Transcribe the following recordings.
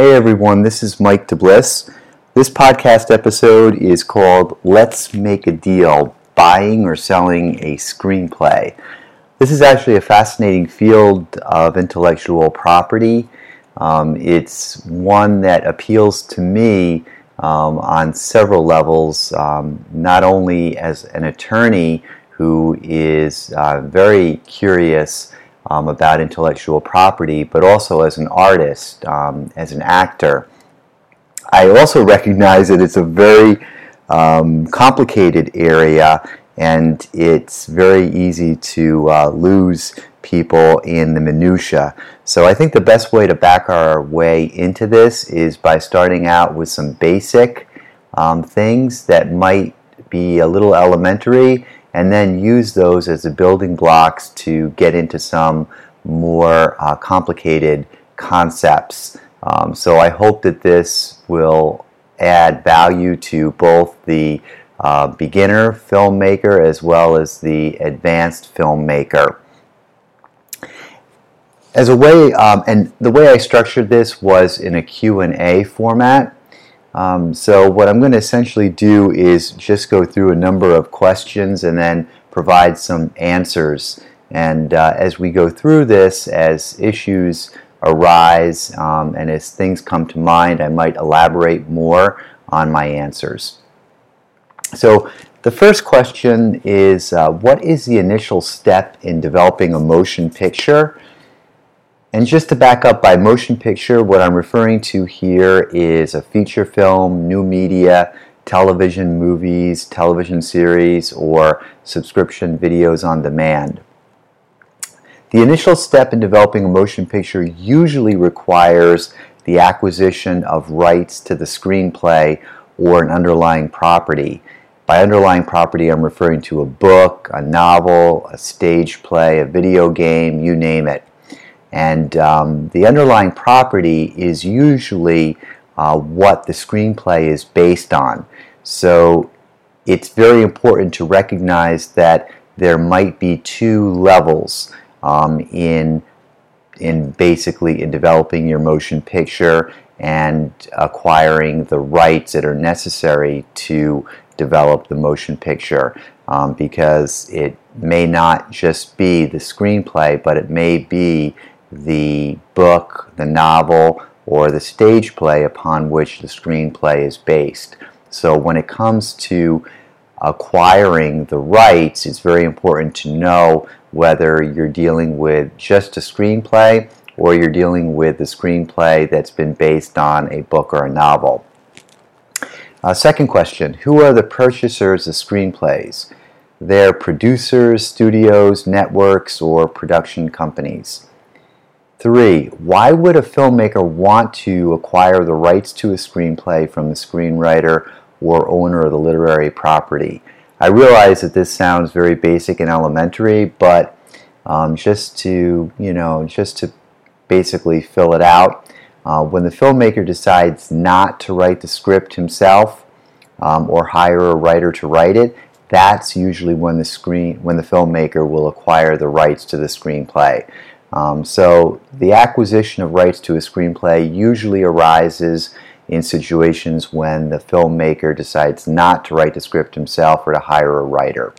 Hey everyone, this is Mike DeBlis. This podcast episode is called Let's Make a Deal Buying or Selling a Screenplay. This is actually a fascinating field of intellectual property. Um, it's one that appeals to me um, on several levels, um, not only as an attorney who is uh, very curious um, about intellectual property, but also as an artist, um, as an actor. I also recognize that it's a very um, complicated area and it's very easy to uh, lose people in the minutia. So I think the best way to back our way into this is by starting out with some basic um, things that might be a little elementary and then use those as the building blocks to get into some more uh, complicated concepts. Um, so I hope that this will add value to both the uh, beginner filmmaker as well as the advanced filmmaker. As a way, um, and the way I structured this was in a Q&A format. Um, so what I'm going to essentially do is just go through a number of questions and then provide some answers. And uh, as we go through this, as issues arise um, and as things come to mind, I might elaborate more on my answers. So the first question is, uh, what is the initial step in developing a motion picture? And just to back up by motion picture, what I'm referring to here is a feature film, new media, television movies, television series, or subscription videos on demand. The initial step in developing a motion picture usually requires the acquisition of rights to the screenplay or an underlying property. By underlying property, I'm referring to a book, a novel, a stage play, a video game, you name it. And um, the underlying property is usually uh, what the screenplay is based on. So it's very important to recognize that there might be two levels um, in in basically in developing your motion picture and acquiring the rights that are necessary to develop the motion picture um, because it may not just be the screenplay but it may be the book, the novel, or the stage play upon which the screenplay is based. So when it comes to acquiring the rights, it's very important to know whether you're dealing with just a screenplay or you're dealing with the screenplay that's been based on a book or a novel. Uh, second question Who are the purchasers of screenplays? They're producers, studios, networks, or production companies. Three, why would a filmmaker want to acquire the rights to a screenplay from the screenwriter or owner of the literary property? I realize that this sounds very basic and elementary, but um, just to, you know, just to basically fill it out, uh, when the filmmaker decides not to write the script himself um, or hire a writer to write it, that's usually when the screen when the filmmaker will acquire the rights to the screenplay. Um, so the acquisition of rights to a screenplay usually arises in situations when the filmmaker decides not to write the script himself or to hire a writer.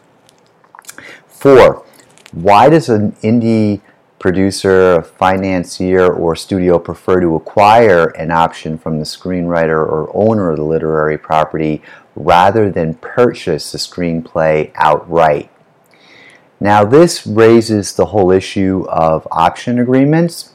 Four, why does an indie producer, financier, or studio prefer to acquire an option from the screenwriter or owner of the literary property rather than purchase the screenplay outright? Now, this raises the whole issue of option agreements.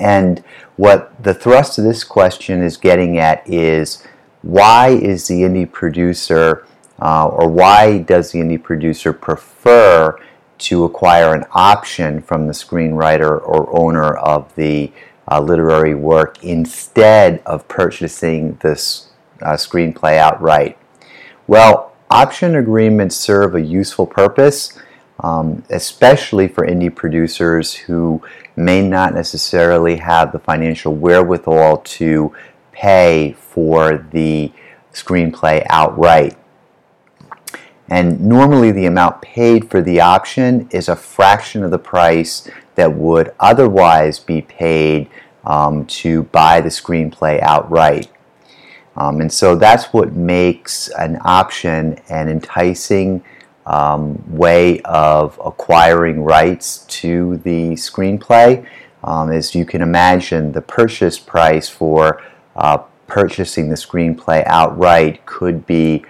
And what the thrust of this question is getting at is why is the indie producer, uh, or why does the indie producer prefer to acquire an option from the screenwriter or owner of the uh, literary work instead of purchasing this uh, screenplay outright? Well, option agreements serve a useful purpose um, especially for indie producers who may not necessarily have the financial wherewithal to pay for the screenplay outright. And normally, the amount paid for the option is a fraction of the price that would otherwise be paid um, to buy the screenplay outright. Um, and so that's what makes an option an enticing um, way of acquiring rights to the screenplay. Um, as you can imagine, the purchase price for uh, purchasing the screenplay outright could be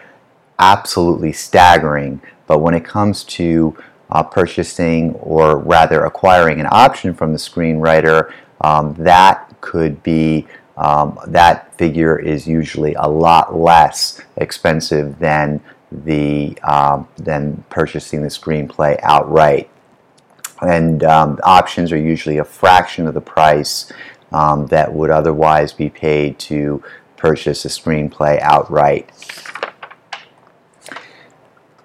absolutely staggering. But when it comes to uh, purchasing or rather acquiring an option from the screenwriter, um, that could be um, that figure is usually a lot less expensive than the um, than purchasing the screenplay outright. And um, options are usually a fraction of the price um, that would otherwise be paid to purchase a screenplay outright.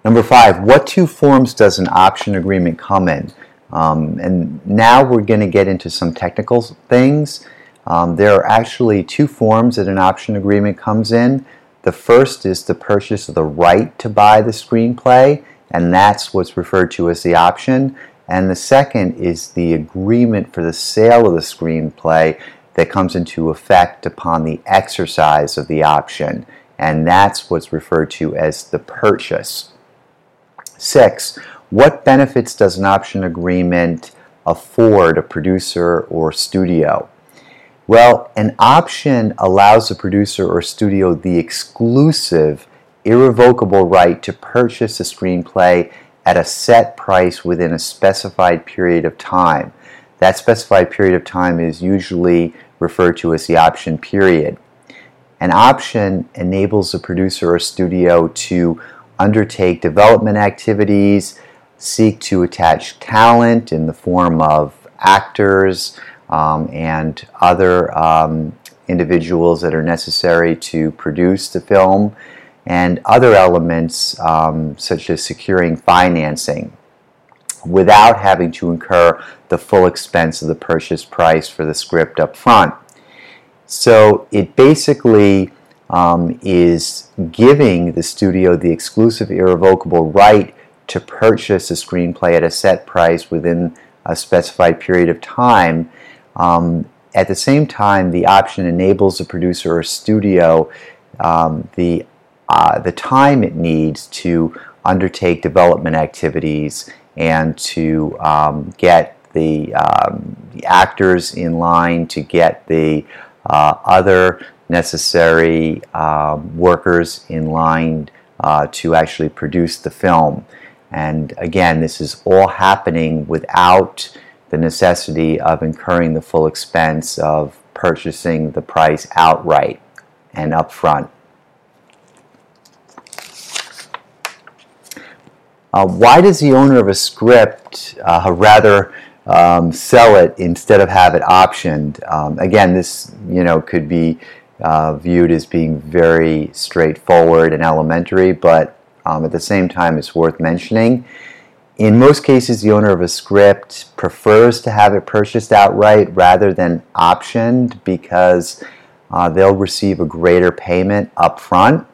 Number five, what two forms does an option agreement come in? Um, and now we're going to get into some technical things. Um, there are actually two forms that an option agreement comes in. The first is the purchase of the right to buy the screenplay, and that's what's referred to as the option. And the second is the agreement for the sale of the screenplay that comes into effect upon the exercise of the option, and that's what's referred to as the purchase. Six, what benefits does an option agreement afford a producer or studio? Well, an option allows the producer or studio the exclusive, irrevocable right to purchase a screenplay at a set price within a specified period of time. That specified period of time is usually referred to as the option period. An option enables the producer or studio to undertake development activities, seek to attach talent in the form of actors, um, and other um, individuals that are necessary to produce the film, and other elements um, such as securing financing without having to incur the full expense of the purchase price for the script up front. So it basically um, is giving the studio the exclusive irrevocable right to purchase a screenplay at a set price within a specified period of time um, at the same time, the option enables the producer or studio um, the, uh, the time it needs to undertake development activities and to um, get the, um, the, actors in line, to get the uh, other necessary um, workers in line uh, to actually produce the film. And again, this is all happening without the necessity of incurring the full expense of purchasing the price outright and upfront. Uh, why does the owner of a script uh, rather um, sell it instead of have it optioned? Um, again, this you know could be uh, viewed as being very straightforward and elementary, but um, at the same time, it's worth mentioning. In most cases, the owner of a script prefers to have it purchased outright rather than optioned because uh, they'll receive a greater payment up front.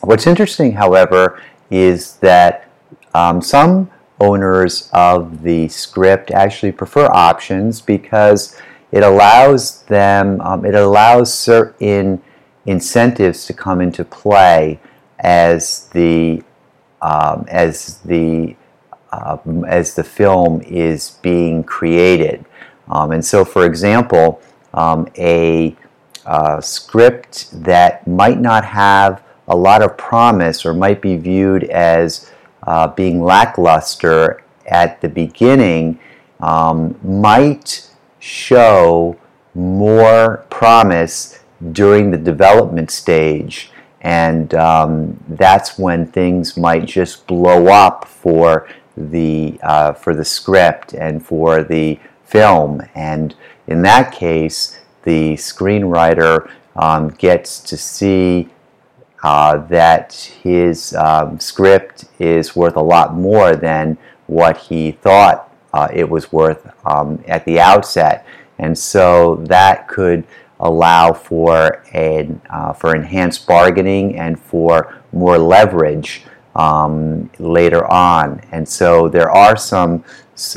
What's interesting, however, is that um, some owners of the script actually prefer options because it allows them, um, it allows certain incentives to come into play as the um, as the uh, as the film is being created. Um, and so, for example, um, a uh, script that might not have a lot of promise or might be viewed as uh, being lackluster at the beginning um, might show more promise during the development stage. And um, that's when things might just blow up for the uh, for the script and for the film. And in that case, the screenwriter um, gets to see uh, that his um, script is worth a lot more than what he thought uh, it was worth um, at the outset. And so that could allow for an uh, for enhanced bargaining and for more leverage um, later on. And so there are some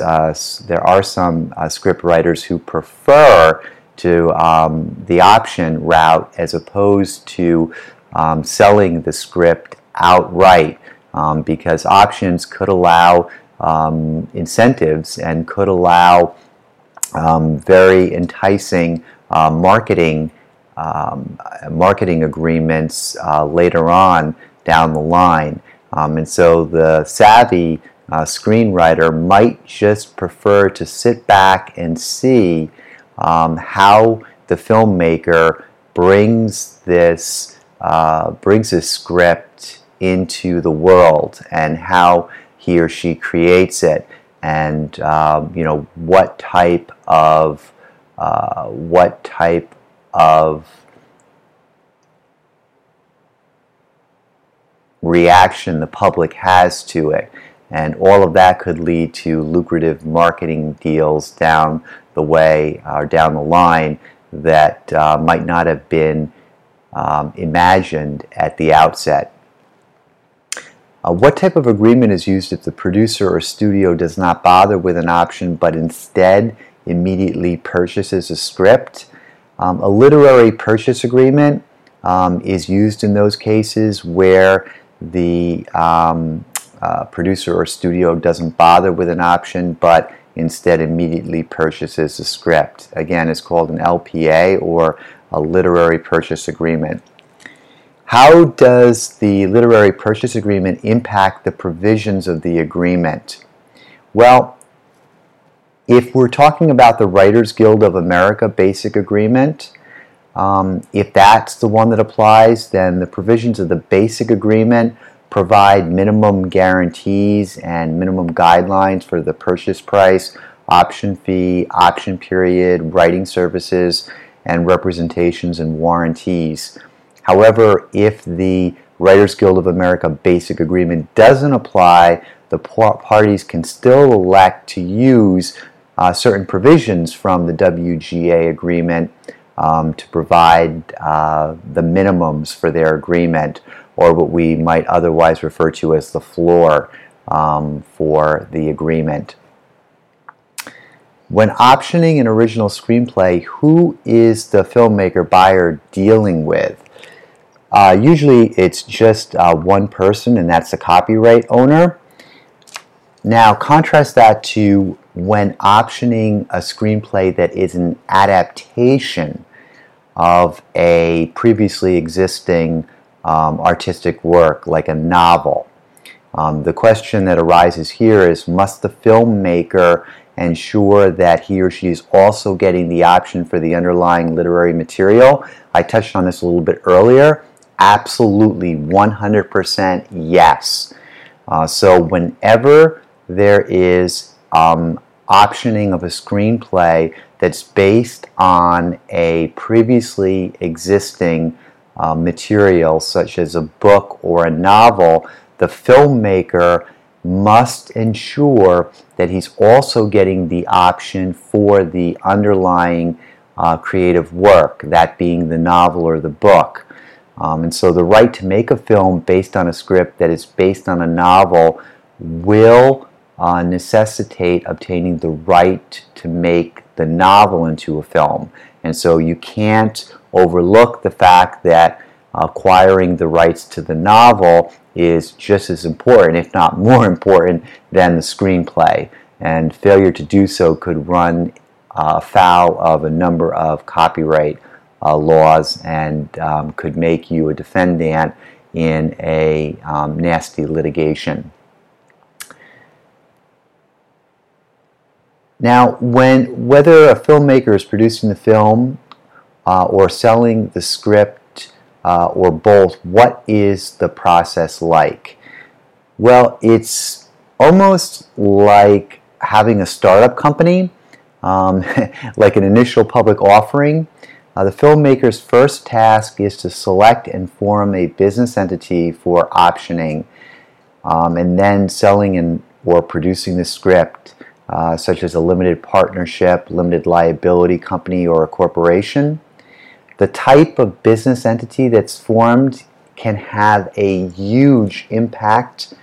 uh, there are some uh, script writers who prefer to um, the option route as opposed to um, selling the script outright um, because options could allow um, incentives and could allow um, very enticing uh, marketing marketing agreements uh, later on down the line. Um, and so the savvy uh, screenwriter might just prefer to sit back and see um, how the filmmaker brings this uh, brings this script into the world and how he or she creates it and um, you know what type of uh, what type of reaction the public has to it. And all of that could lead to lucrative marketing deals down the way or down the line that uh, might not have been um, imagined at the outset. Uh, what type of agreement is used if the producer or studio does not bother with an option but instead immediately purchases a script? Um, a literary purchase agreement um, is used in those cases where the um, uh, producer or studio doesn't bother with an option but instead immediately purchases a script. Again, it's called an LPA or a literary purchase agreement. How does the literary purchase agreement impact the provisions of the agreement? Well, if we're talking about the Writers Guild of America basic agreement, um, if that's the one that applies, then the provisions of the basic agreement provide minimum guarantees and minimum guidelines for the purchase price, option fee, option period, writing services, and representations and warranties. However, if the Writers Guild of America basic agreement doesn't apply, the parties can still elect to use uh, certain provisions from the WGA agreement um, to provide uh, the minimums for their agreement, or what we might otherwise refer to as the floor um, for the agreement. When optioning an original screenplay, who is the filmmaker buyer dealing with? Uh, usually it's just uh, one person, and that's the copyright owner. Now, contrast that to when optioning a screenplay that is an adaptation of a previously existing um, artistic work, like a novel. Um, the question that arises here is must the filmmaker ensure that he or she is also getting the option for the underlying literary material? I touched on this a little bit earlier. Absolutely, 100% yes. Uh, so, whenever there is um, optioning of a screenplay that's based on a previously existing uh, material, such as a book or a novel, the filmmaker must ensure that he's also getting the option for the underlying uh, creative work, that being the novel or the book. Um, and so the right to make a film based on a script that is based on a novel will uh, necessitate obtaining the right to make the novel into a film. And so you can't overlook the fact that acquiring the rights to the novel is just as important, if not more important, than the screenplay. And failure to do so could run uh, foul of a number of copyright uh, laws and um, could make you a defendant in a um, nasty litigation. Now, when whether a filmmaker is producing the film uh, or selling the script uh, or both, what is the process like? Well, it's almost like having a startup company, um, like an initial public offering. Uh, the filmmaker's first task is to select and form a business entity for optioning um, and then selling and or producing the script uh, such as a limited partnership, limited liability company, or a corporation. The type of business entity that's formed can have a huge impact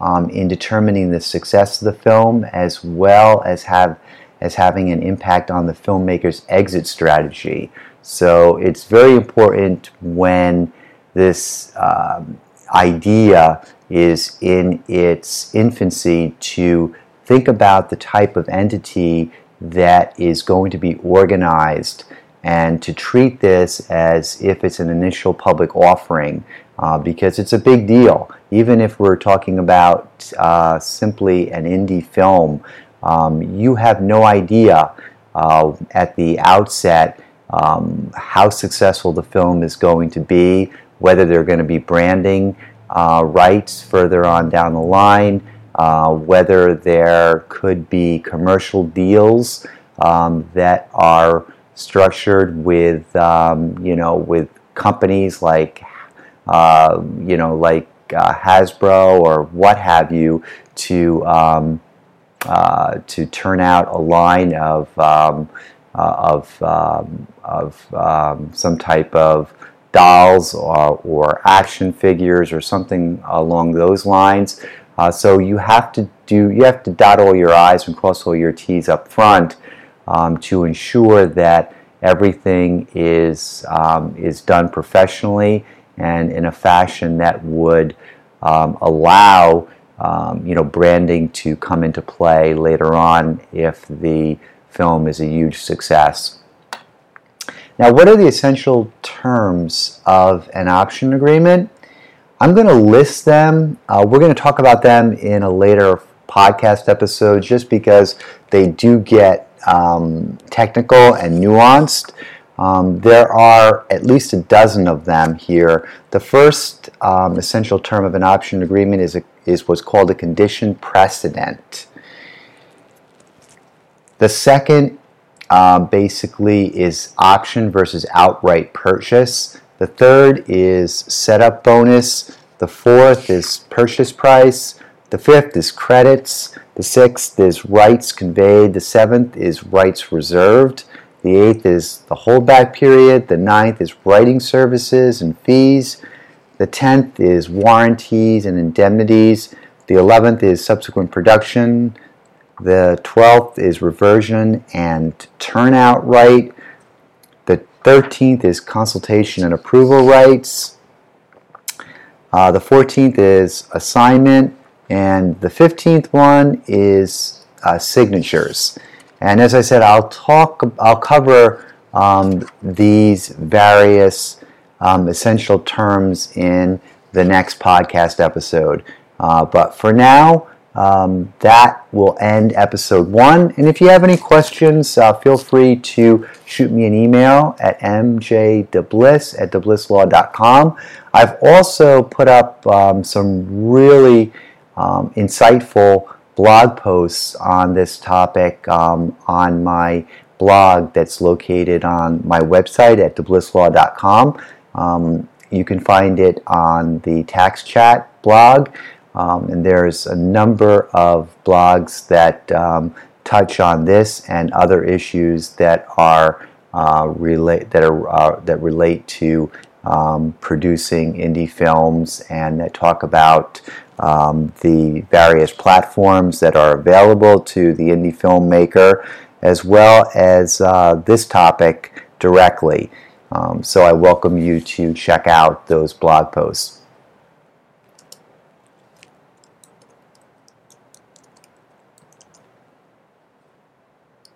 um, in determining the success of the film as well as have as having an impact on the filmmaker's exit strategy. So it's very important when this um, idea is in its infancy to think about the type of entity that is going to be organized and to treat this as if it's an initial public offering uh, because it's a big deal. Even if we're talking about uh, simply an indie film, um, you have no idea uh, at the outset um, how successful the film is going to be, whether they're going to be branding uh, rights further on down the line, uh, whether there could be commercial deals um, that are structured with um, you know with companies like uh, you know like uh, Hasbro or what have you to um, uh, to turn out a line of um, uh, of um, of um, some type of dolls or, or action figures or something along those lines. Uh, so you have to do you have to dot all your I's and cross all your T's up front um, to ensure that everything is um, is done professionally and in a fashion that would um, allow um, you know branding to come into play later on if the film is a huge success. Now, what are the essential terms of an option agreement? I'm going to list them. Uh, we're going to talk about them in a later podcast episode just because they do get um, technical and nuanced. Um, there are at least a dozen of them here. The first um, essential term of an option agreement is, a, is what's called a condition precedent. The second um, basically is option versus outright purchase. The third is setup bonus. The fourth is purchase price. The fifth is credits. The sixth is rights conveyed. The seventh is rights reserved. The eighth is the holdback period. The ninth is writing services and fees. The tenth is warranties and indemnities. The eleventh is subsequent production. The twelfth is reversion and turnout right. The thirteenth is consultation and approval rights. Uh, the 14th is assignment, and the 15th one is uh, signatures. And as I said, I'll talk, I'll cover um, these various um, essential terms in the next podcast episode. Uh, but for now, um, that will end episode one. And if you have any questions, uh, feel free to shoot me an email at mjdeblis at deblislaw.com. I've also put up um, some really um, insightful blog posts on this topic um, on my blog that's located on my website at deblislaw.com. Um, you can find it on the Tax Chat blog. Um, and there's a number of blogs that um, touch on this and other issues that are uh, relate that are uh, that relate to um, producing indie films and that talk about um, the various platforms that are available to the indie filmmaker, as well as uh, this topic directly. Um, so I welcome you to check out those blog posts.